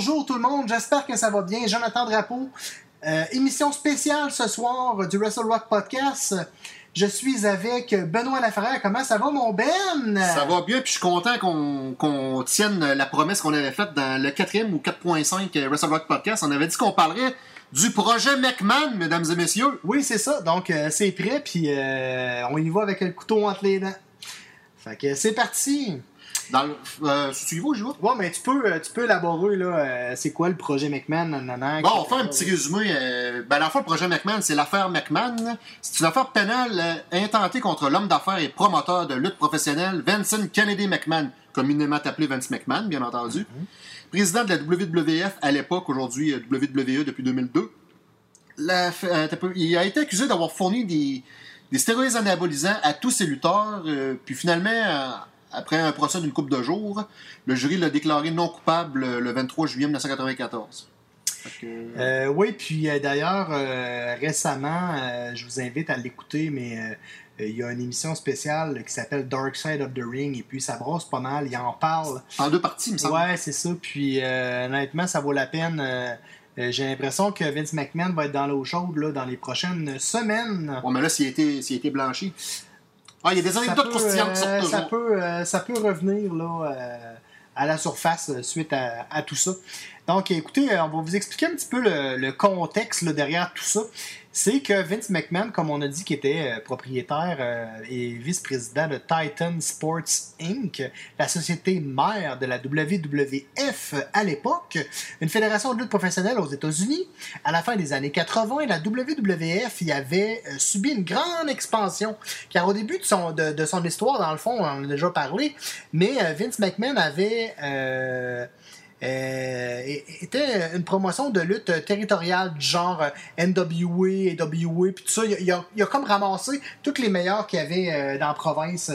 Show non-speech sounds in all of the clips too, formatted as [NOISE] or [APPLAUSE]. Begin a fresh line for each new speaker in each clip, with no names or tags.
Bonjour tout le monde, j'espère que ça va bien. Jonathan Drapeau, euh, émission spéciale ce soir du Wrestle Rock Podcast. Je suis avec Benoît Laferrière. Comment ça va, mon Ben?
Ça va bien, puis je suis content qu'on tienne la promesse qu'on avait faite dans le quatrième ou 4.5 Wrestle Rock Podcast. On avait dit qu'on parlerait du projet McMahon, mesdames et messieurs.
Oui, c'est ça. Donc, euh, c'est prêt, puis euh, on y va avec le couteau entre les dents. Fait que c'est parti.
Dans le, euh, vas, j'y vais?
Ouais, mais tu peux, euh, tu peux élaborer, là, euh, c'est quoi le projet McMahon, nanana,
Bon, on fait un petit résumé. Euh, ben, l'affaire le projet McMahon, c'est l'affaire McMahon. C'est une affaire pénale intentée contre l'homme d'affaires et promoteur de lutte professionnelle Vincent Kennedy McMahon, communément appelé Vince McMahon, bien entendu. Président de la WWF à l'époque, aujourd'hui WWE depuis 2002. La- euh, t'as peu- il a été accusé d'avoir fourni des, des stéroïdes anabolisants à tous ses lutteurs, puis finalement, après un procès d'une coupe de jours, le jury l'a déclaré non coupable euh, le 23 juillet 1994. Fait que-
Euh, oui, puis euh, d'ailleurs, euh, récemment, euh, je vous invite à l'écouter, mais euh, euh, il y a une émission spéciale qui s'appelle Dark Side of the Ring, et puis ça brosse pas mal, il en parle.
En deux parties, il me semble.
Ouais, c'est ça, puis euh, honnêtement, ça vaut la peine. Euh, euh, J'ai l'impression que Vince McMahon va être dans l'eau chaude là, dans les prochaines semaines.
Bon, mais là, s'il a été, s'il a été blanchi. Ah, il y a des anecdotes croustillantes qui
euh,
sortent
ça,
toujours.
peut, euh, ça peut revenir là, euh, à la surface suite à, à tout ça. Donc, écoutez, on va vous expliquer un petit peu le, le contexte là, derrière tout ça. C'est que Vince McMahon, comme on a dit, qui était euh, propriétaire euh, et vice-président de Titan Sports Inc., la société mère de la WWF à l'époque, une fédération de lutte professionnelle aux États-Unis, à la fin des années 80, la WWF y avait euh, subi une grande expansion. Car au début de son, de, son histoire, dans le fond, on en a déjà parlé, mais Vince McMahon avait. Euh, était une promotion de lutte territoriale du genre euh, NWA, AWA, puis tout ça. Il a, il a- il a comme ramassé tous les meilleurs qu'il y avait euh, dans la province,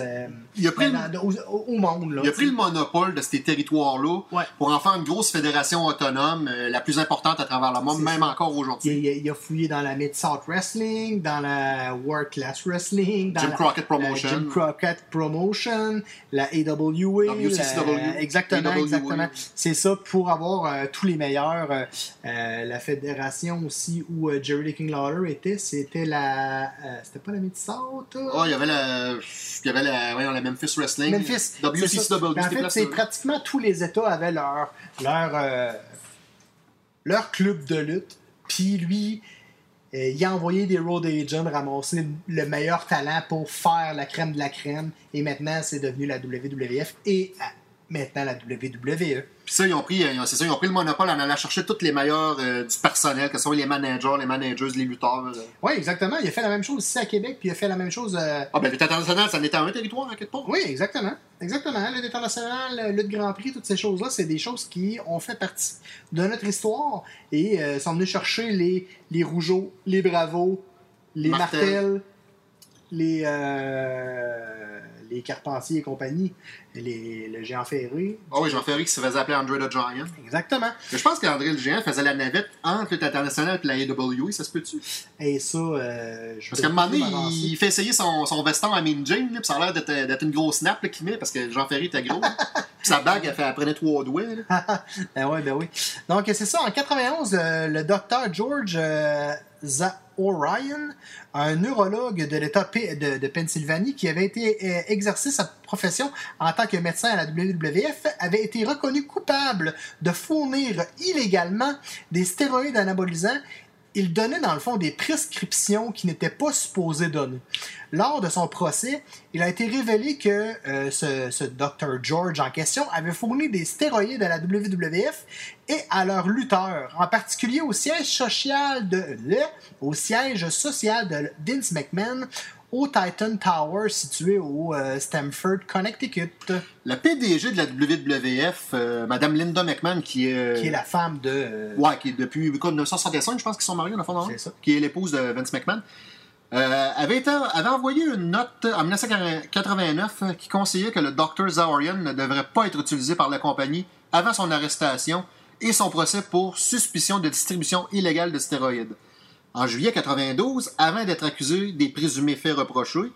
Il a pris, le,
au, au monde. Là,
il a pris le monopole de ces territoires-là
Ouais.
pour en faire une grosse fédération autonome, la plus importante à travers le monde, même
ça.
encore aujourd'hui.
il a- il a fouillé dans la Mid-South Wrestling, dans la World Class Wrestling, dans
Jim
la,
Crockett Promotion.
Jim Crockett Promotion, la AWA, la- exactement,
AWA.
exactement. C'est ça pour avoir euh, tous les meilleurs. euh, euh, la fédération aussi où Jerry the King Lawler était, c'était la, c'était pas la euh?
Ah, il y avait la, il y avait la, la Memphis Wrestling.
Memphis.
WCCW.
Mais En fait, c'est pratiquement tous les États avaient leur, leur, leur club de lutte. Puis lui, il a envoyé des road agents ramasser le meilleur talent pour faire la crème de la crème. Et maintenant, c'est devenu la WWF et maintenant la WWE.
Puis ça, ils ont pris, euh, c'est ça, ils ont pris le monopole en allant chercher tous les meilleurs euh, du personnel, que ce soit les managers, les managers, les lutteurs. euh.
Oui, exactement. Il a fait la même chose ici à Québec, puis il a fait la même chose. euh,
Ah, ben, lutte internationale, ça en était un territoire, en quelque part.
Oui, exactement. Exactement. Lutte internationale, lutte Grand Prix, toutes ces choses-là, c'est des choses qui ont fait partie de notre histoire et euh, sont venus chercher les, les Rougeaux, les Bravos, les
Martel.
Martel, les, les Carpentiers et compagnie, les, le Géant Ferré.
Ah oui, Jean Ferry qui se faisait appeler Andre the Giant.
Exactement.
Mais je pense qu'André le Géant faisait la navette entre lutte internationale et la AWA, ça se peut-tu?
Et ça, euh, je
Parce qu'à un moment donné, il fait essayer son, son veston à Mean Jane, puis ça a l'air d'être, d'être une grosse nappe qu'il met, parce que Jean Ferry était gros. [LAUGHS] puis sa bague, elle, fait, elle prenait trois doigts. [LAUGHS]
Ben oui, ben oui. Donc, c'est ça. En 91, euh, le docteur George euh, Zaorian, un neurologue de l'État de, Pennsylvanie qui avait euh, exercé sa profession en tant que médecin à la WWF, avait été reconnu coupable de fournir illégalement des stéroïdes anabolisants. Il donnait dans le fond des prescriptions qui n'étaient pas supposées donner. Lors de son procès, il a été révélé que euh, ce, ce Dr. George en question avait fourni des stéroïdes à la WWF et à leurs lutteurs, en particulier au siège social de le, au siège social de Vince McMahon au Titan Tower situé au euh, Stamford, Connecticut,
La PDG de la WWF, euh, Madame Linda McMahon, qui est. euh,
qui est la femme de. euh,
Ouais, qui est depuis quoi, 1965, je pense qu'ils sont mariés, dans le fond?
C'est ça.
Qui est l'épouse de Vince McMahon. avait, été, avait envoyé une note en 1989 euh, qui conseillait que le Dr. Zaorian ne devrait pas être utilisé par la compagnie avant son arrestation et son procès pour suspicion de distribution illégale de stéroïdes. En juillet 92, avant d'être accusé des présumés faits reprochés,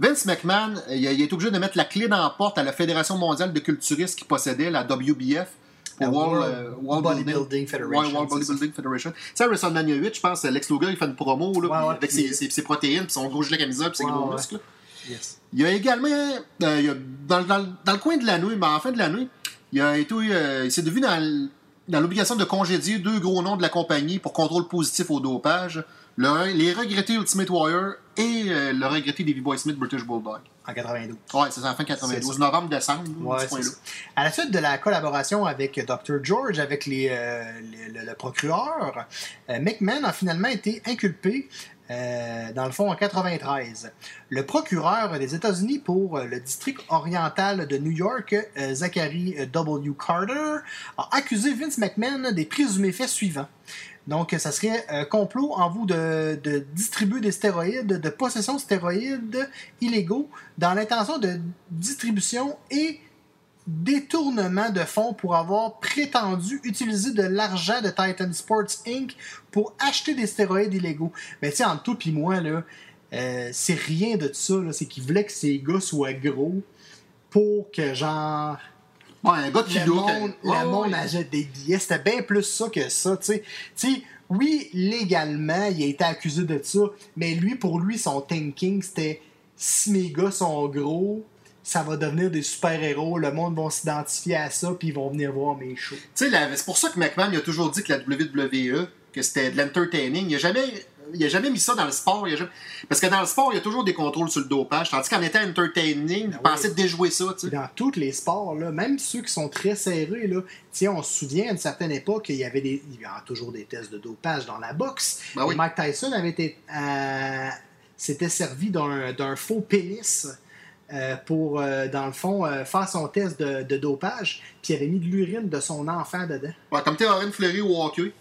Vince McMahon euh, il il est obligé de mettre la clé dans la porte à la Fédération mondiale de culturistes qui possédait, la WBF, pour
La
World, euh, World
Bodybuilding Federation,
World. Bodybuilding Federation. Tu sais, à WrestleMania 8, je pense, Lex Luger, il fait une promo là, avec ses, ses- ses protéines, puis son gros gilet camisole, puis ses gros
ouais.
muscles.
Yes.
Il y a également, euh, il y a- dans, dans- dans le coin de la nuit, mais en fin de la nuit, il, a été, euh, il s'est devenu dans, dans l'obligation de congédier deux gros noms de la compagnie pour contrôle positif au dopage. Le- les regrettés Ultimate Warrior et euh, le regretté Davey Boy Smith British Bulldog.
En 92.
Ouais, c'est en fin 92, novembre-décembre,
Ouais. À la suite de la collaboration avec Dr. George, avec les, euh, les- le, le procureur, euh, McMahon a finalement été inculpé, euh, dans le fond, en 93. Le procureur des États-Unis pour euh, le district oriental de New York, euh, Zachary W. Carter, a accusé Vince McMahon des présumés faits suivants. Donc, ça serait euh, complot en vue de, de distribuer des stéroïdes, de possession de stéroïdes illégaux dans l'intention de distribution et détournement de fonds pour avoir prétendu utiliser de l'argent de Titan Sports Inc. pour acheter des stéroïdes illégaux. Mais tu sais, entre toi et moi, là, euh, c'est rien de ça. C'est qu'ils voulaient que ces gars soient gros pour que, genre,
Ouais, un gars qui
le monde,
ouais,
le monde
ouais.
achète des billets. C'était bien plus ça que ça, tu sais. Tu sais, oui, légalement, il a été accusé de ça, mais lui, pour lui, son thinking, c'était si mes gars sont gros, ça va devenir des super-héros, le monde va s'identifier à ça, puis ils vont venir voir mes shows.
Tu sais, c'est pour ça que McMahon il a toujours dit que la WWE, que c'était de l'entertaining. Il a jamais. Il a jamais mis ça dans le sport. il a jamais- Parce que dans le sport, il y a toujours des contrôles sur le dopage. Tandis qu'en étant entertaining, il
Ah
pensait déjouer ça. tu
Puis
sais.
dans tous les sports, là, même ceux qui sont très serrés, là, on se souvient à une certaine époque, il y avait des, il y a toujours des tests de dopage dans la boxe.
Ben oui.
Mike Tyson avait été, euh, s'était servi d'un, d'un faux pénis euh, pour, euh, dans le fond, euh, faire son test de, de dopage, puis il avait mis de l'urine de son enfant dedans.
Ouais, comme Théorène Fleury au hockey.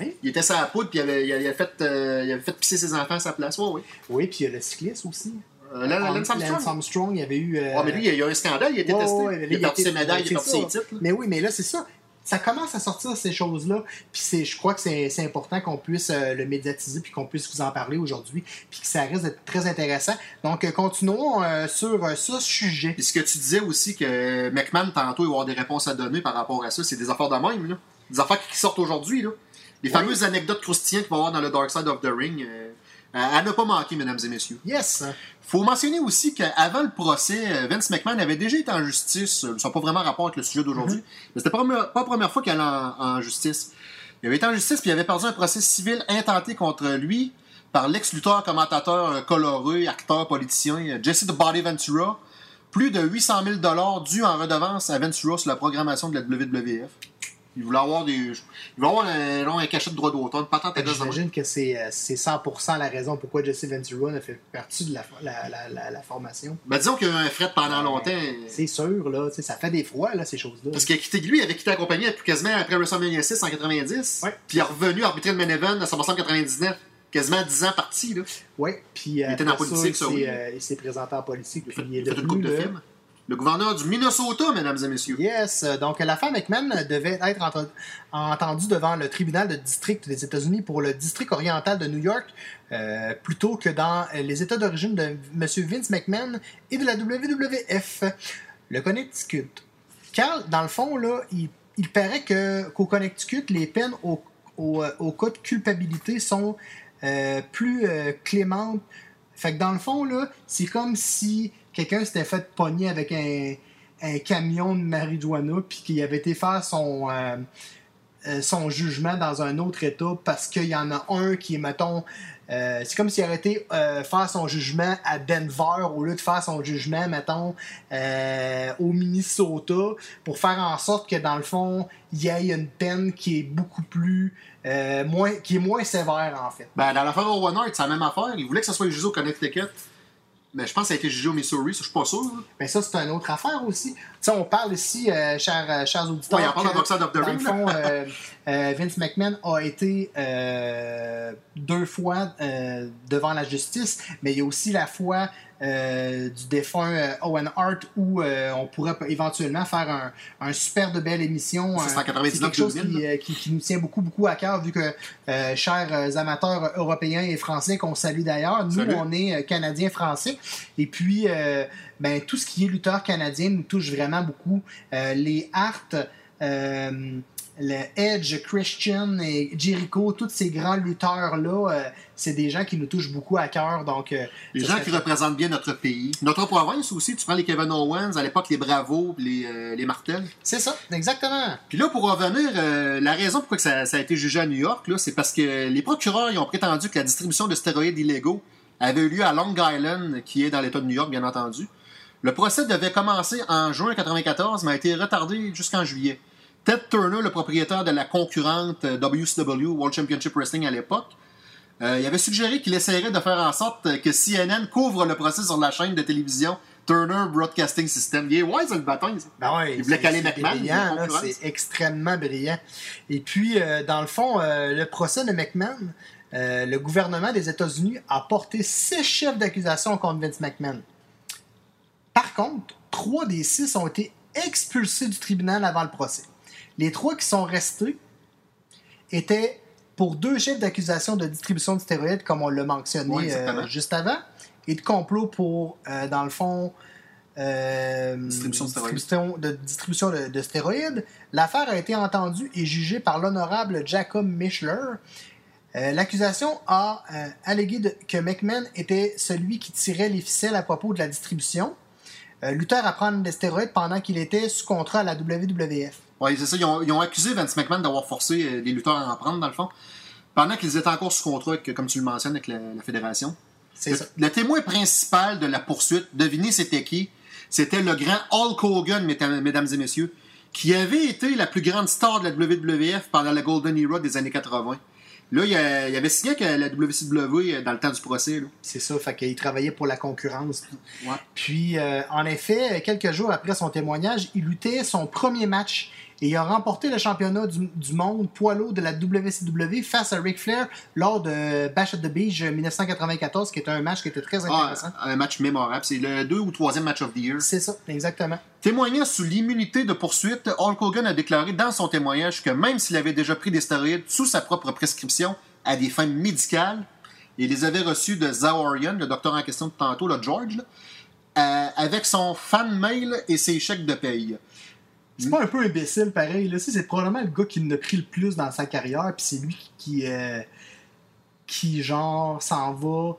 Oui.
Il était la poudre, puis il avait, il avait fait, il avait fait pisser ses enfants à sa place. Ouais, ouais.
Oui, puis il y a le cycliste aussi.
Euh, Lance
Lance
Armstrong.
Armstrong, il avait eu. euh,
Ouais, mais lui, il y a eu un scandale, il a été
Ouais,
testé.
ouais,
il a perdu ses médailles, il a perdu ses titres. là.
Mais oui, mais là, c'est ça. Ça commence à sortir ces choses-là. Puis c'est, je crois que c'est, important qu'on puisse euh, le médiatiser puis qu'on puisse vous en parler aujourd'hui. Puis que ça risque d'être très intéressant. Donc, euh, continuons euh, sur ce sujet.
Puis ce que tu disais aussi que McMahon, tantôt, il va avoir des réponses à donner par rapport à ça, c'est des affaires de même, là. Des affaires qui sortent aujourd'hui, là. Les
Oui.
fameuses anecdotes croustillantes qu'il va y avoir dans le Dark Side of the Ring. euh, à ne pas manquer, mesdames et messieurs.
Yes!
faut mentionner aussi qu'avant le procès, euh, Vince McMahon avait déjà été en justice. euh, Ça n'a pas vraiment rapport avec le sujet d'aujourd'hui. Mais c'était pas, pas la première fois qu'il allait en, en justice. Il avait été en justice puis il avait perdu un procès civil intenté contre lui par l'ex-lutteur, commentateur euh, coloré, acteur, politicien euh, Jesse the Body Ventura. Plus de 800 000 dus en redevance à Ventura sur la programmation de la WWF. Il voulait avoir des. Il voulait avoir un, cachet de droit d'auteur, une patente à.
J'imagine que c'est, euh, c'est 100% la raison pourquoi Jesse Ventura ne fait partie de la, la, la, la- la formation.
Ben, disons qu'il y a eu un fret pendant longtemps.
C'est sûr, là. Ça fait des froids, là, ces choses-là.
Parce qu'il a quitté, lui, il avait quitté la compagnie depuis quasiment après WrestleMania 6 en 90.
Ouais.
Puis il est revenu arbitrer le main event à SummerSlam 99. Quasiment 10 ans parti, là.
Oui, puis euh,
était dans la politique, ça,
il s'est,
oui.
euh, il s'est présenté en politique,
Il
puis
a fait,
il est
il a fait une
devenu
couple de films. Le gouverneur du Minnesota, mesdames et messieurs.
Yes, euh, donc la femme McMahon devait être ent- entendue devant le tribunal de district des États-Unis pour le district oriental de New York, euh, plutôt que dans les États d'origine de M. Vince McMahon et de la WWF, le Connecticut. Car, dans le fond, là, il, paraît qu'au Connecticut, les peines au, au, euh, cas de culpabilité sont plus clémentes. Fait que dans le fond, là, c'est comme si quelqu'un s'était fait pogner avec un, camion de marijuana puis qu'il avait été faire son, euh, euh, son jugement dans un autre État parce qu'il y en a un qui est, mettons, euh, c'est comme s'il aurait été euh, faire son jugement à Denver au lieu de faire son jugement, mettons, au Minnesota pour faire en sorte que, dans le fond, il y ait une peine qui est beaucoup plus. moins, qui est moins sévère, en fait.
Ben, dans l'affaire Hart, c'est la même affaire. Il voulait que ça soit jugé au Connecticut. Mais je pense que ça a été jugé au Missouri, ça, je suis pas sûr.
Mais ça, c'est une autre affaire aussi. Sais, on parle ici, euh, chers, euh, chers auditeurs.
Ouais, en parle
que,
of the
dans le
Ring,
fond, euh, Vince McMahon a été deux fois devant la justice, mais il y a aussi la fois euh, du défunt euh, Owen Hart où euh, on pourrait éventuellement faire un, un super de belle émission.
C'est en 99,
quelque chose
2000,
qui, qui- qui nous tient beaucoup, beaucoup à cœur, vu que, chers amateurs européens et français, qu'on salue d'ailleurs, nous,
Salut.
on est Canadiens-Français. Et puis, ben, tout ce qui est lutteur canadien nous touche vraiment beaucoup. Euh, les Hart, euh, le Edge, Christian et Jericho, tous ces grands lutteurs-là, euh, c'est des gens qui nous touchent beaucoup à cœur. Donc,
Les
ça
gens
serait
qui représentent bien notre pays. Notre province aussi, tu prends les Kevin Owens, à l'époque les Bravos, les, les Martel.
C'est ça, exactement.
Puis là, pour revenir, la raison pourquoi ça, ça a été jugé à New York, c'est parce que les procureurs ils ont prétendu que la distribution de stéroïdes illégaux avait eu lieu à Long Island, qui est dans l'État de New York, bien entendu. Le procès devait commencer en juin 1994, mais a été retardé jusqu'en juillet. Ted Turner, le propriétaire de la concurrente euh, WCW, World Championship Wrestling à l'époque, euh, il avait suggéré qu'il essaierait de faire en sorte que CNN couvre le procès sur la chaîne de télévision Turner Broadcasting System. Il est wise, le bâton.
Ben ouais,
Il voulait caler McMahon.
C'est extrêmement brillant. Et puis, euh, dans le fond, euh, le procès de McMahon, euh, le gouvernement des États-Unis a porté six chefs d'accusation contre Vince McMahon. Contre, trois des six ont été expulsés du tribunal avant le procès. Les trois qui sont restés étaient pour deux chefs d'accusation de distribution de stéroïdes, comme on l'a mentionné
Oui,
euh, juste avant, et de complot pour, euh, dans le fond, euh,
Distribution de stéroïdes.
distribution de, distribution de- de stéroïdes. L'affaire a été entendue et jugée par l'honorable Jacob Mischler. Euh, L'accusation a euh, allégué que McMahon était celui qui tirait les ficelles à propos de la distribution. Euh, lutteur à prendre des stéroïdes pendant qu'il était sous contrat à la WWF.
Oui, c'est ça. Ils ont, ils ont accusé Vince McMahon d'avoir forcé euh, les lutteurs à en prendre, dans le fond, pendant qu'ils étaient encore sous contrat, avec, comme tu le mentionnes, avec la, la fédération.
C'est
Le,
ça.
le témoin principal de la poursuite, devinez c'était qui? C'était le grand Hulk Hogan, mesdames, mesdames et messieurs, qui avait été la plus grande star de la WWF pendant la Golden Era des années 80. Là, il, a- il avait signé avec la WCW euh, dans le temps du procès.
C'est ça, fait qu'il travaillait pour la concurrence.
Ouais.
Puis, euh, en effet, quelques jours après son témoignage, il luttait son premier match et il a remporté le championnat du, du monde poids lourd de la WCW face à Ric Flair lors de Bash at the Beach 1994, qui était un match qui était très
Ah,
intéressant.
un match mémorable. C'est le deux ou troisième match of the year.
C'est ça, exactement.
Témoignant sous l'immunité de poursuite, Hulk Hogan a déclaré dans son témoignage que même s'il avait déjà pris des stéroïdes sous sa propre prescription à des fins médicales, il les avait reçus de Zawarian, le docteur en question de tantôt, le George, là, euh, avec son fan mail et ses chèques de paye.
C'est pas un peu imbécile pareil. Là. C'est probablement le gars qui en a pris le plus dans sa carrière, puis c'est lui qui, euh, qui genre, s'en va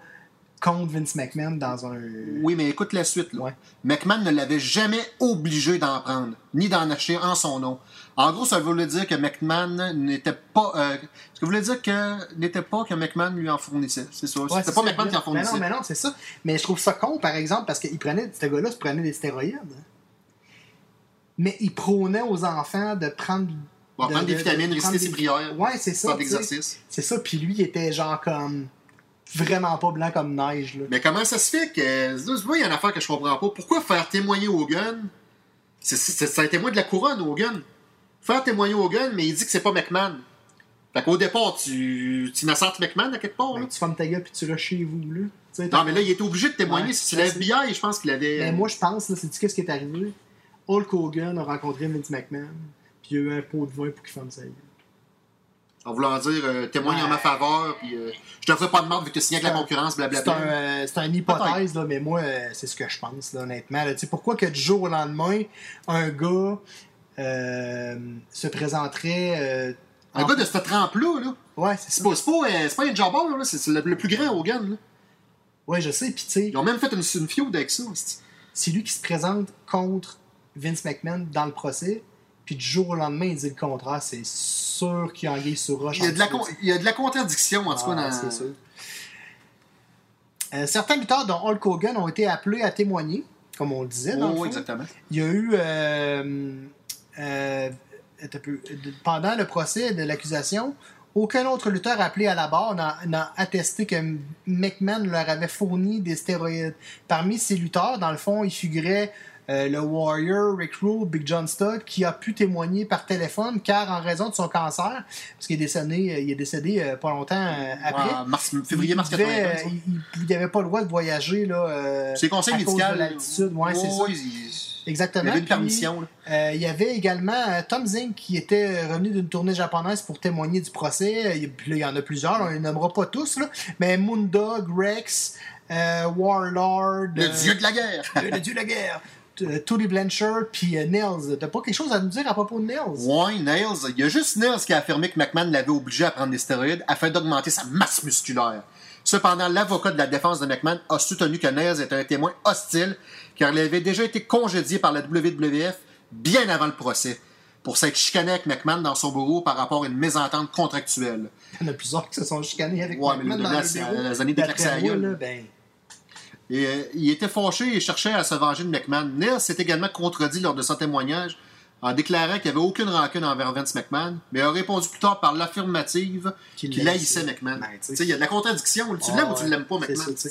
contre Vince McMahon dans un.
Oui, mais écoute la suite. Là.
Ouais.
McMahon ne l'avait jamais obligé d'en prendre, ni d'en acheter en son nom. En gros, ça voulait dire que McMahon n'était pas. euh, ça voulait dire que n'était pas que McMahon lui en fournissait. C'est ça?
Ouais,
C'était pas. McMahon qui en
Mais
fournissait.
non, mais non, c'est ça. Mais je trouve ça con, par exemple, parce que il prenait, ce gars-là se prenait des stéroïdes. Mais il prônait aux enfants de prendre. De-
prendre des
de-
vitamines,
de
réciter ses
des-
prières,
Ouais, c'est ça.
faire.
C'est ça. Puis lui, il était genre comme. Vraiment pas blanc comme neige. Là.
Mais comment ça se fait que. Tu vois, il y a une affaire que je comprends pas. Pourquoi faire témoigner Hogan? C'est, c'est, c'est un témoin de la couronne, Hogan. Faire témoigner Hogan, mais il dit que c'est pas McMahon. Fait qu'au départ, tu, tu innocentes McMahon à quelque part, là.
Ben, tu fermes ta gueule puis tu restes chez vous. Là.
Non, mais là, il était obligé de témoigner.
Ouais,
c'est
je
la
sais.
FBI, je pense qu'il avait.
Mais moi, je pense, là, c'est qu'est-ce qui est arrivé? Hulk Hogan a rencontré Vince McMahon, puis il y a eu un pot de vin pour qu'il ferme sa gueule.
En voulant dire, euh, témoigne en ma faveur, puis euh, je te ferai pas de marde vu que tu signes avec la
C'est
concurrence,
C'est
blablabla.
un, euh, c'est une hypothèse, là, mais moi, euh, c'est ce que je pense, là, honnêtement. là. Tu sais, pourquoi que du jour au lendemain, un gars euh, se présenterait. euh,
Un
en-
gars de cette trempe-là, là.
Ouais, c'est
C'est
ça.
pas, c'est pas, c'est pas un jobber, là. C'est, c'est le, le plus grand Hogan, là.
Ouais, je sais. Puis, tu sais,
Ils ont même fait une, une feud avec ça. c'est-
c'est lui qui se présente contre Vince McMahon dans le procès, puis du jour au lendemain, il dit le contraire. C'est sûr qu'il y a anguille sur roche.
Il y, a de la,
dessous
con-
ça.
il y a de la contradiction, en tout cas,
Ah,
dans.
c'est sûr. Euh, certains lutteurs, dont Hulk Hogan, ont été appelés à témoigner, comme on le disait. Dans le
Oh,
fond.
exactement.
Il y a eu, euh, euh, pendant le procès de l'accusation, aucun autre lutteur appelé à la barre n'a attesté que McMahon leur avait fourni des stéroïdes. Parmi ces lutteurs, dans le fond, il figurait euh, le Warrior, Rick Rude, Big John Studd, qui a pu témoigner par téléphone, car en raison de son cancer, parce qu'il est décédé, euh, il est décédé euh, pas longtemps après.
Mars- février, mars
il devait,
95.
euh, il- n'avait pas le droit de voyager là.
C'est conseil médical.
de l'altitude, ouais, c'est ça.
il, il
Exactement.
avait une permission.
euh, il y avait également euh, Tom Zink qui était revenu d'une tournée japonaise pour témoigner du procès. Il- Puis là, il y en a plusieurs, on les nommera pas tous, là. mais Moondog, Rex, euh, Warlord,
Le dieu de la guerre.
le dieu de la guerre. Euh, Tony Blanchard puis euh, Nails. T'as pas quelque chose à nous dire à propos de Nails?
Ouais, Nails. Il y a juste Nails qui a affirmé que McMahon l'avait obligé à prendre des stéroïdes afin d'augmenter sa masse musculaire. Cependant, l'avocat de la défense de McMahon a soutenu que Nails était un témoin hostile car il avait déjà été congédié par la WWF bien avant le procès pour s'être chicané avec McMahon dans son bureau par rapport à une mésentente contractuelle.
Il y en a plusieurs qui se sont chicanés avec
Ouais, mais
McMahon
le
dans
dernier,
le bureau.
les années des
ben,
Et, euh, il était fâché et cherchait à se venger de McMahon. Nails s'est également contredit lors de son témoignage en déclarant qu'il n'y avait aucune rancune envers Vince McMahon, mais a répondu plus tard par l'affirmative
Qu'il l'haïssait.
haïssait McMahon.
Ben,
il y a de la contradiction. Tu
Ah,
l'aimes ou tu ne l'aimes pas, McMahon?
ça.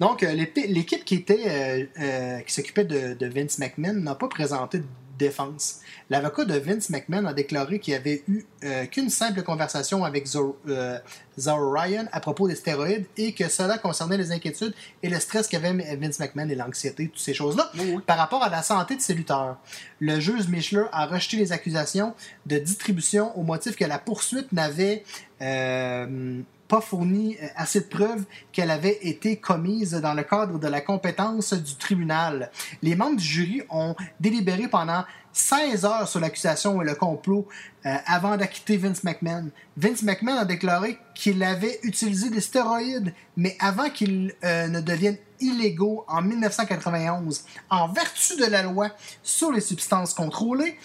Donc, euh, l'équipe qui était euh, qui s'occupait de, de Vince McMahon n'a pas présenté de défense. L'avocat de Vince McMahon a déclaré qu'il avait eu euh, qu'une simple conversation avec Zor, euh, Zoro Ryan à propos des stéroïdes et que cela concernait les inquiétudes et le stress qu'avait Vince McMahon et l'anxiété, toutes ces choses-là,
Oui, oui.
par rapport à la santé de ses lutteurs. Le juge Michler a rejeté les accusations de distribution au motif que la poursuite n'avait euh, pas fourni euh, assez de preuves qu'elle avait été commise dans le cadre de la compétence du tribunal. Les membres du jury ont délibéré pendant 16 heures sur l'accusation et le complot euh, avant d'acquitter Vince McMahon. Vince McMahon a déclaré qu'il avait utilisé des stéroïdes, mais avant qu'ils euh, ne deviennent illégaux en 1991, en vertu de la loi sur les substances contrôlées,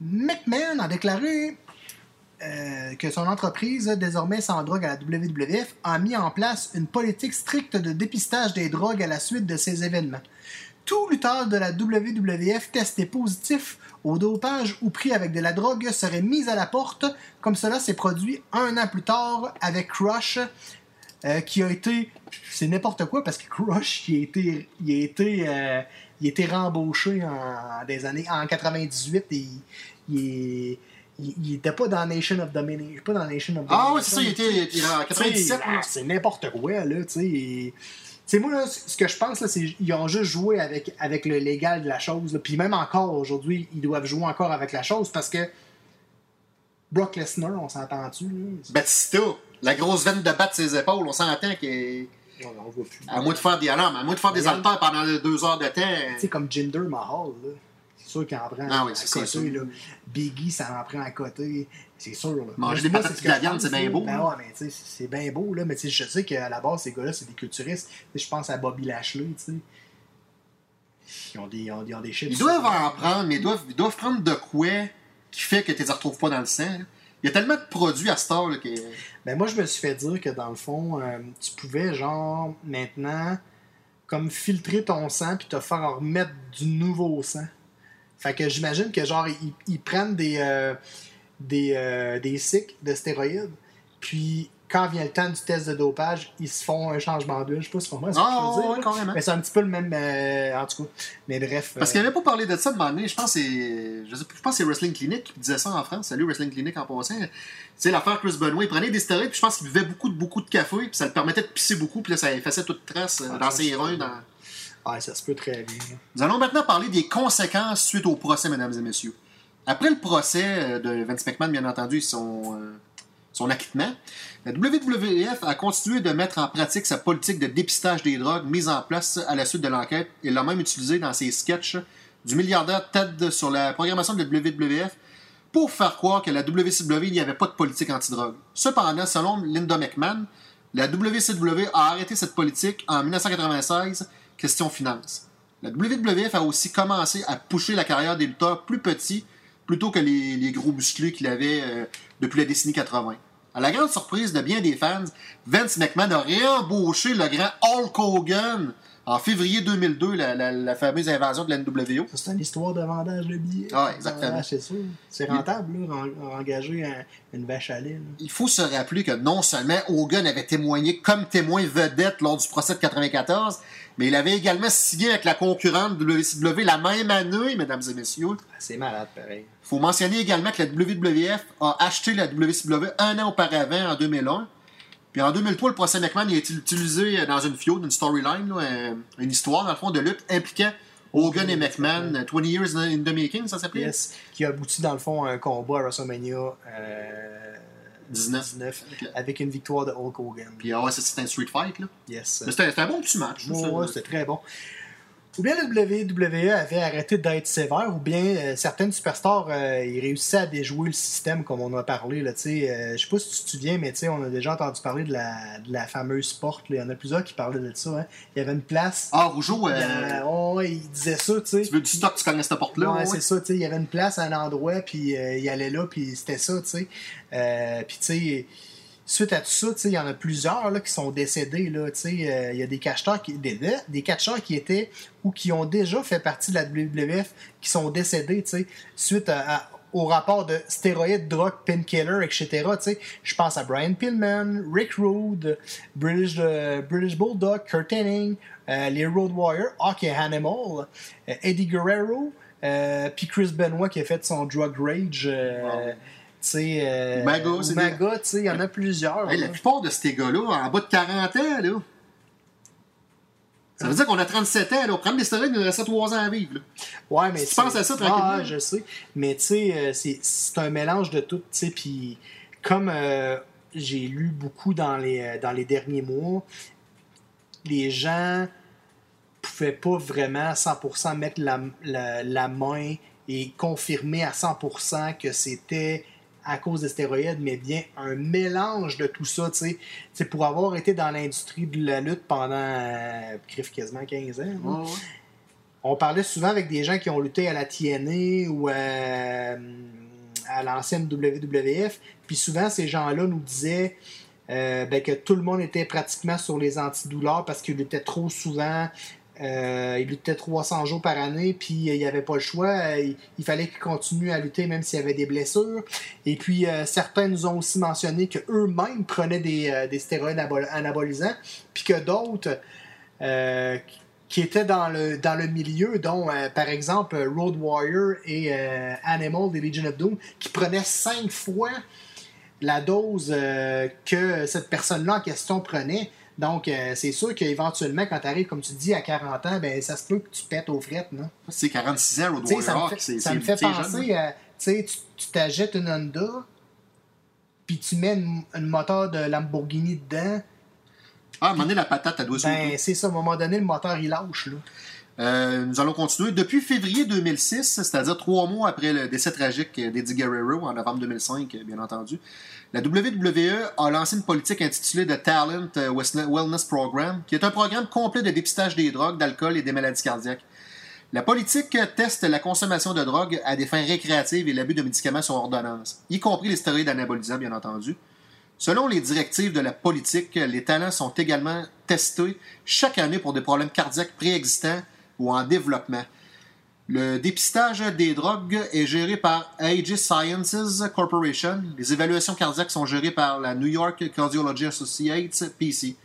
McMahon a déclaré euh, que son entreprise, désormais sans drogue à la WWF, a mis en place une politique stricte de dépistage des drogues à la suite de ces événements. Tout lutteur de la WWF testé positif au dopage ou pris avec de la drogue serait mis à la porte, comme cela s'est produit un an plus tard avec Crush, euh, qui a été. C'est n'importe quoi parce que Crush, il a été, a été, euh, a été rembauché en, des années, en 98 et il est- il- il était pas dans Nation of Domination. Pas dans Nation of
Ah oui, c'est ça, il était, il était en 97.
Tu sais, ah, C'est n'importe quoi, là, tu sais. et- Tu sais, moi, là, ce que je pense, là, c'est qu'ils ont juste joué avec, avec le légal de la chose. là. Puis même encore aujourd'hui, ils doivent jouer encore avec la chose parce que Brock Lesnar, on s'entend-tu?
Batista, la grosse veine de battre ses épaules, on s'entend qu'il
On, on voit plus.
à moins de faire des alarmes, à moins de faire des haltères pendant deux heures de
Tu sais,
temps.
comme Jinder Mahal, là. C'est sûr qu'il en prend
Ah oui,
à
c'est
côté,
sûr.
là. Biggie, ça en prend à côté. C'est sûr, là.
Manger des
ce
de la viande, c'est bien beau,
Ben ouais, mais tu sais, c'est bien beau, là. Mais tu sais, je sais qu'à la base, ces gars-là, c'est des culturistes. Je pense à Bobby Lashley, tu sais. Ils ont des, ils ont, ils ont des shit.
Ils doivent en prendre, mais ils doivent, ils doivent prendre de quoi qui fait que tu les retrouves pas dans le sang. là. Il y a tellement de produits à heure là, que.
Ben moi, je me suis fait dire que dans le fond, euh, tu pouvais, genre, maintenant, comme filtrer ton sang puis te faire en remettre du nouveau sang. Fait que j'imagine que, genre, ils, ils prennent des, euh, des, euh, des cycles de stéroïdes, puis quand vient le temps du test de dopage, ils se font un changement d'huile. Je sais pas si comment ce que
Ah,
je veux dire.
ouais,
là.
carrément.
Mais c'est un petit peu le même, euh, en tout cas. Mais bref.
Parce
euh,
qu'il n'avait pas parlé de ça de donné. Je pense que c'est. Je, sais plus, je pense c'est Wrestling Clinic qui disait ça en France. Salut Wrestling Clinic en passant. Tu sais, l'affaire Chris Benoit, il prenait des stéroïdes, puis je pense qu'il buvait beaucoup de, beaucoup de café, puis ça le permettait de pisser beaucoup, puis là, ça effaçait toute trace euh,
Ah,
dans ses
c'est-
reins. Dans...
Ouais, ça se peut très bien.
Nous allons maintenant parler des conséquences suite au procès, mesdames et messieurs. Après le procès euh, de Vince McMahon, bien entendu, et son, euh, son acquittement, la WWF a continué de mettre en pratique sa politique de dépistage des drogues mise en place à la suite de l'enquête et l'a même utilisé dans ses sketchs du milliardaire Ted sur la programmation de la WWF pour faire croire que la WCW n'y avait pas de politique antidrogue. Cependant, selon Linda McMahon, la WCW a arrêté cette politique en 1996, question finance. La WWF a aussi commencé à pousser la carrière des lutteurs plus petits plutôt que les, gros musclés qu'il avait euh, depuis la décennie 80. À la grande surprise de bien des fans, Vince McMahon a réembauché le grand Hulk Hogan en février 2002, la, la- la fameuse invasion de la NWO.
C'est une histoire de vendage de billets.
Ah, exactement.
Ah, c'est sûr. C'est rentable, là, en- engager un- une vache à lait. là.
Il faut se rappeler que non seulement Hogan avait témoigné comme témoin vedette lors du procès de 94, mais il avait également signé avec la concurrente WCW la même année, mesdames et messieurs.
Ah, C'est malade, pareil.
Il faut mentionner également que la WWF a acheté la WCW un an auparavant, en 2001. Puis en 2003, le procès McMahon a été utilisé dans une feud, une storyline, un- une histoire, dans le fond, de lutte impliquant Hogan et McMahon, euh, 20 Years in the Making, ça s'appelait?
Yes, qui a abouti dans le fond à un combat à WrestleMania euh,
19.
19
Ok.
avec une victoire de Hulk Hogan.
Puis ah ouais, c'était un street fight, là.
Yes.
C'était un bon petit match.
Ouais, c'était très bon. Ou bien le WWE avait arrêté d'être sévère, ou bien euh, certaines superstars, euh, ils réussissaient à déjouer le système, comme on a parlé. Là, euh, je sais pas si tu te souviens, mais on a déjà entendu parler de la, de la fameuse sport. Il y en a plusieurs qui parlaient de ça. Hein. Il y avait une place.
Ah, Rougeau,
euh... oh, il disait ça.
Tu veux du stock, tu connais cette porte-là.
Ouais, c'est ça. Il y avait une place à un endroit, puis il allait là, puis c'était ça. Puis tu sais suite à tout ça, il y en a plusieurs là, qui sont décédés. Il euh, y a des catcheurs qui, des, catcheurs qui étaient ou qui ont déjà fait partie de la WWF qui sont décédés suite au rapport de stéroïdes, drogue, painkiller, etc. Je pense à Brian Pillman, Rick Rude, British, euh, British Bulldog, Kurt Hennig, euh, les Road Warriors, Hockey Animal, Eddie Guerrero, puis Chris Benoit qui a fait son drug rage. Euh, Maga, Maga, il y en a plusieurs.
la plupart de ces gars-là, en bas de 40 ans, là. Ça veut dire qu'on a 37 ans, là. On prend des il nous reste 3 ans à vivre. Là.
Ouais, mais.
tu penses à ça tranquillement.
Ah, je sais. Mais tu sais, euh, c'est un mélange de tout, tu sais. Puis, comme euh, j'ai lu beaucoup dans les, dans les derniers mois, les gens pouvaient pas vraiment à 100% mettre la, la, la main et confirmer à 100% que c'était à cause des stéroïdes, mais bien un mélange de tout ça, tu sais. Pour avoir été dans l'industrie de la lutte pendant euh, quasiment 15 ans, on parlait souvent avec des gens qui ont lutté à la TNA ou à, l'ancienne WWF, puis souvent ces gens-là nous disaient euh, ben, que tout le monde était pratiquement sur les antidouleurs parce qu'ils luttaient trop souvent, euh, il luttait 300 jours par année, puis euh, il avait pas le choix. Euh, il, fallait qu'il continue à lutter même s'il y avait des blessures. Et puis, certains nous ont aussi mentionné qu'eux-mêmes prenaient des, stéroïdes anabolisants, puis que d'autres qui étaient dans le, dans le milieu, dont par exemple Road Warrior et Animal des Legion of Doom, qui prenaient cinq fois la dose que cette personne-là en question prenait. Donc, euh, c'est sûr qu'éventuellement, quand tu arrives, comme tu dis, à 40 ans, ben, ça se peut que tu pètes aux frettes. Non?
C'est 46 ans, Road Warrior.
Ça me fait, penser à. Tu t'achètes une Honda, puis tu mets un moteur de Lamborghini dedans.
Ah, à un moment donné, la patate, elle doit
ben, c'est ça. À un moment donné, le moteur, il lâche. Là.
Euh, nous allons continuer. Depuis février 2006, c'est-à-dire trois mois après le décès tragique d'Eddie Guerrero en novembre 2005, bien entendu, la WWE a lancé une politique intitulée The Talent euh, Wellness Program, qui est un programme complet de dépistage des drogues, d'alcool et des maladies cardiaques. La politique teste la consommation de drogue à des fins récréatives et l'abus de médicaments sur ordonnance, y compris les stéroïdes anabolisants, bien entendu. Selon les directives de la politique, les talents sont également testés chaque année pour des problèmes cardiaques préexistants ou en développement. Le dépistage des drogues est géré par Aegis Sciences Corporation. Les évaluations cardiaques sont gérées par la New York Cardiology Associates, PC.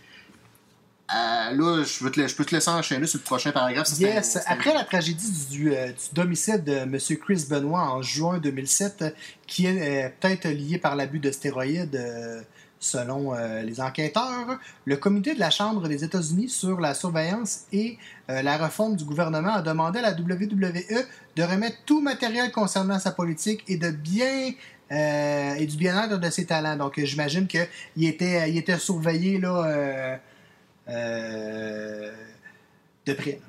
Euh, là, je, peux te laisser enchaîner sur le prochain paragraphe.
Yes. Après la tragédie du, euh, domicile de M. Chris Benoit en juin 2007, qui est euh, peut-être lié par l'abus de stéroïdes Selon euh, les enquêteurs, le comité de la Chambre des États-Unis sur la surveillance et euh, la refonte du gouvernement a demandé à la WWE de remettre tout matériel concernant sa politique et de bien euh, et du bien-être de ses talents. Donc, j'imagine qu'il était, il était surveillé là, de près.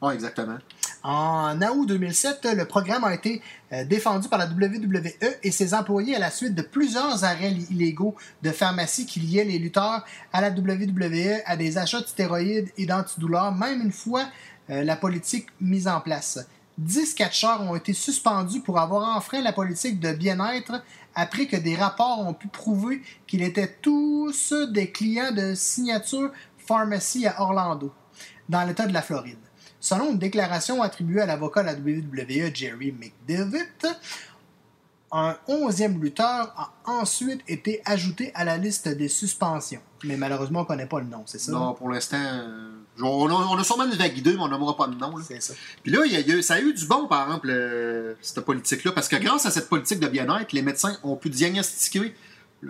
Oui, exactement.
En août 2007, le programme a été euh, défendu par la WWE et ses employés à la suite de plusieurs arrêts illégaux de pharmacie qui liaient les lutteurs à la WWE à des achats de stéroïdes et d'antidouleurs, même une fois euh, la politique mise en place. Dix catcheurs ont été suspendus pour avoir enfreint la politique de bien-être après que des rapports ont pu prouver qu'ils étaient tous des clients de signature pharmacie à Orlando, dans l'État de la Floride. Selon une déclaration attribuée à l'avocat de la WWE, Jerry McDevitt, un onzième lutteur a ensuite été ajouté à la liste des suspensions. Mais malheureusement, on ne connaît pas le nom, c'est ça?
Non, pour l'instant, euh, on, a, sûrement une vague mais on n'aimera pas de nom.
C'est ça.
Puis là, ça a eu du bon, par exemple, euh, cette politique-là, parce que grâce à cette politique de bien-être, les médecins ont pu diagnostiquer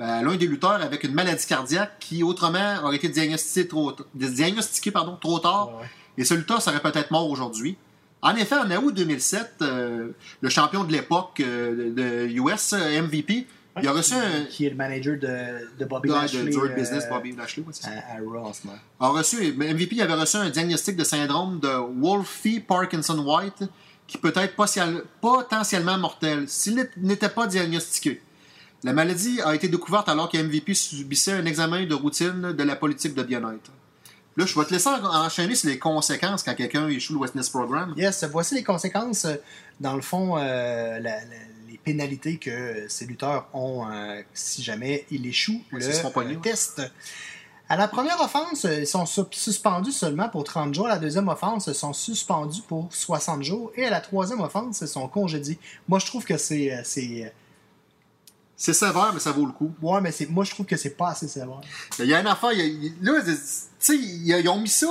euh, l'un des lutteurs avec une maladie cardiaque qui autrement aurait été diagnostiqué trop, diagnostiqué, pardon, trop tard. Et lutteur serait peut-être mort aujourd'hui. En effet, en août 2007, euh, le champion de l'époque euh, de US, MVP, Il a reçu un.
Qui est le manager de, de Bobby Lashley.
de Dirt
euh,
Business, Bobby Lashley, ouais, c'est ça.
à, à Raw
a reçu, MVP avait reçu un diagnostic de syndrome de Wolfie Parkinson White qui peut être potentiel- potentiellement mortel s'il n'était pas diagnostiqué. La maladie a été découverte alors que MVP subissait un examen de routine de la politique de bien-être. Là, je vais te laisser en- enchaîner sur les conséquences quand quelqu'un échoue le Westness Program.
Yes, voici les conséquences. euh, Dans le fond, euh, la- la- les pénalités que ces lutteurs ont euh, si jamais ils échouent
Ouais,
le test. À la première offense, ils sont su- suspendus seulement pour 30 jours. À la deuxième offense, ils sont suspendus pour 60 jours. Et à la troisième offense, ils sont congédiés. Moi, je trouve que c'est. Euh, c'est euh,
sévère, mais ça vaut le coup.
ouais, mais c'est, moi, je trouve que c'est pas assez sévère.
Il y a une affaire, il y a- il- là, tu sais, ils, ont mis ça.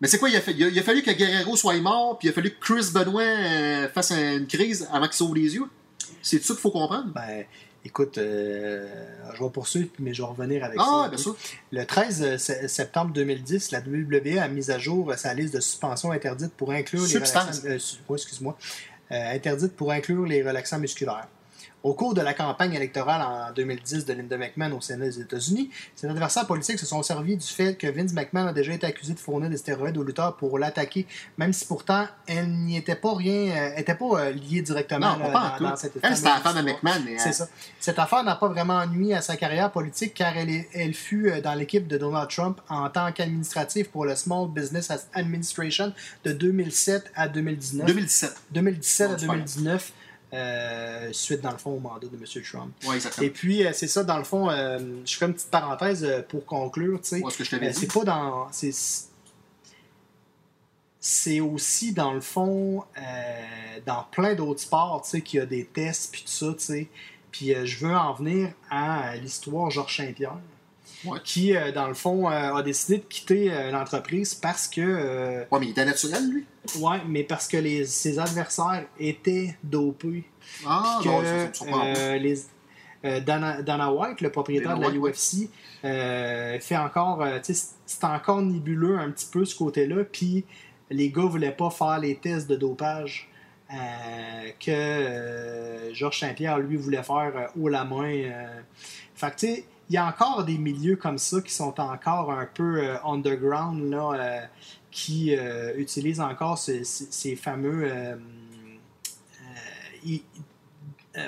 Mais c'est quoi, il a, fait- il a- il a fallu que Guerrero soit mort, puis il a fallu que Chris Benoit euh, fasse une crise avant qu'il s'ouvre les yeux. C'est ça qu'il faut comprendre.
Ben, écoute, euh, je vais poursuivre, mais je vais revenir avec
Ah,
ça.
bien sûr.
Le 13 se- septembre 2010, la WWE a mis à jour sa liste de suspensions interdites pour inclure
Substance.
les relaxants, euh, excuse-moi, Euh, interdites pour inclure les relaxants musculaires. Au cours de la campagne électorale en 2010 de Linda McMahon au Sénat des États-Unis, ses adversaires politiques se sont servis du fait que Vince McMahon a déjà été accusé de fournir des stéroïdes aux lutteurs pour l'attaquer, même si pourtant elle n'y était pas rien, euh, était pas euh, liée directement
Non,
là,
pas
dans,
tout.
dans cette
Elle, c'était la
fameuse
femme de. McMahon. mais, euh,
C'est ça. Cette affaire n'a pas vraiment nuit à sa carrière politique car elle, est- elle fut dans l'équipe de Donald Trump en tant qu'administratif pour le Small Business Administration de 2007 à 2019.
2017.
2017 à
Ouais, c'est pas
2019, euh, suite dans le fond au mandat de M. Trump.
Exactement.
Et puis, euh, c'est ça, dans le fond, euh, je fais une petite parenthèse pour conclure, tu sais.
Ce
c'est pas dans. C'est, aussi, dans le fond, dans plein d'autres sports, tu sais, qu'il y a des tests, puis tout ça, tu sais. Puis je veux en venir à l'histoire Georges Saint-Pierre,
Ouais.
qui, euh, dans le fond, euh, a décidé de quitter euh, l'entreprise parce que.
Ouais, mais il était naturel, lui.
ouais, mais parce que les, ses adversaires étaient dopés.
Ah,
que
non, ça,
les, Dana, Dana White, le propriétaire
Dana
de la
White,
UFC, fait encore, c'est encore nébuleux un petit peu ce côté-là. Puis les gars voulaient pas faire les tests de dopage euh, que euh, Georges Saint-Pierre, lui, voulait faire euh, haut la main. Fait que, tu sais, il y a encore des milieux comme ça qui sont encore un peu euh, underground, là, euh, qui euh, utilisent encore ces, fameux. euh,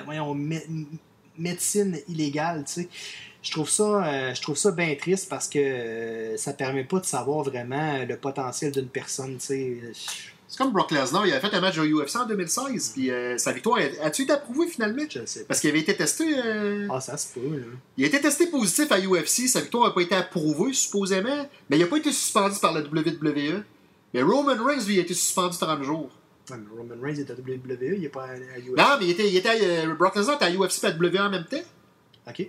voyons, mé- médecine illégale, tu sais. Je trouve ça, je trouve ça bien triste parce que ça permet pas de savoir vraiment le potentiel d'une personne, tu sais.
C'est comme Brock Lesnar, il avait fait un match au UFC en 2016, puis euh, sa victoire, a-tu été approuvée finalement?
Je sais pas.
Parce qu'il avait été testé. euh,
Ah, ça se peut, là.
Il a été testé positif à UFC, sa victoire n'a pas été approuvée, supposément, mais il n'a pas été suspendu par la WWE. Mais Roman Reigns, lui, il a été suspendu 30 jours.
Ouais, mais Roman Reigns est à WWE, il est pas à, à UFC.
Non, mais il était, il était à, euh, Brock Lesnar était à UFC et à WWE en même temps.
Ok.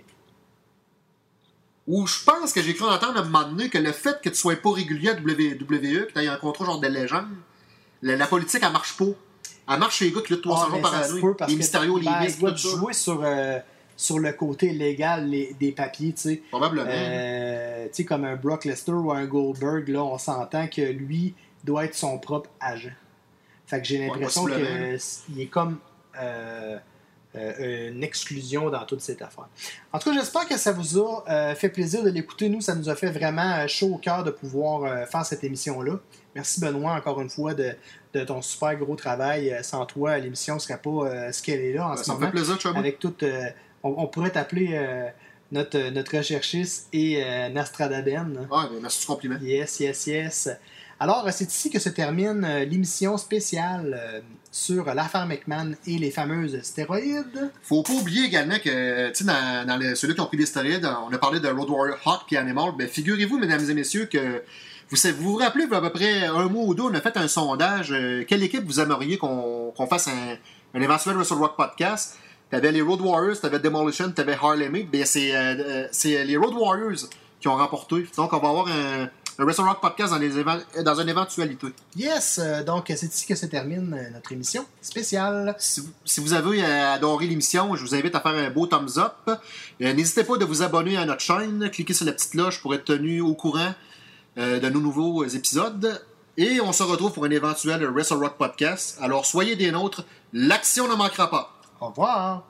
Ou je pense que j'ai cru entendre à un moment donné que le fait que tu sois pas régulier à WWE, que tu aies un contrat genre de légende, la, la politique, elle marche pas. Elle marche chez les gars qui luttent 300
Ah,
jours par année. Les Mysterio, les
doit
tout ça.
jouer sur, euh, sur le côté légal les- des papiers, tu sais.
Probablement.
Euh, tu sais, comme un Brock Lesnar ou un Goldberg, là, on s'entend que lui doit être son propre agent. Fait que j'ai l'impression
possiblement.
qu'il est comme euh, euh, une exclusion dans toute cette affaire. En tout cas, j'espère que ça vous a euh, fait plaisir de l'écouter. Nous, ça nous a fait vraiment chaud au cœur de pouvoir euh, faire cette émission-là. Merci Benoît, encore une fois, de, de ton super gros travail. Euh, Sans toi, l'émission ne serait pas euh, ce qu'elle est là en
Ben,
ce
ça me
moment
fait plaisir, Chum.
avec toute. euh, on, on pourrait t'appeler euh, notre, notre recherchiste et Nastradaben.
Ouais, ben, merci du compliment.
Yes, yes, yes. Alors, euh, c'est ici que se termine euh, l'émission spéciale euh, sur l'affaire McMahon et les fameuses stéroïdes.
Faut pas oublier également que, tu sais, dans, les- ceux-là qui ont pris des stéroïdes, on a parlé de Road Warrior Hawk puis Animal. Ben, figurez-vous, mesdames et messieurs, que vous vous, vous rappelez, à peu près un mois ou deux, on a fait un sondage. euh, quelle équipe vous aimeriez qu'on fasse un, éventuel Wrestle Rock podcast? T'avais les Road Warriors, t'avais Demolition, t'avais Harley Mead. Ben, c'est euh, euh, c'est les Road Warriors qui ont remporté. Donc, on va avoir un, un Wrestle Rock podcast dans, les éven- dans une éventualité.
Yes, euh, donc c'est ici que se termine euh, notre émission spéciale.
Si vous, si vous avez euh, adoré l'émission, je vous invite à faire un beau thumbs up. N'hésitez pas de vous abonner à notre chaîne. Cliquez sur la petite cloche pour être tenu au courant de nos nouveaux épisodes. Et on se retrouve pour un éventuel Wrestle Rock podcast. Alors soyez des nôtres. L'action ne manquera pas.
Au revoir.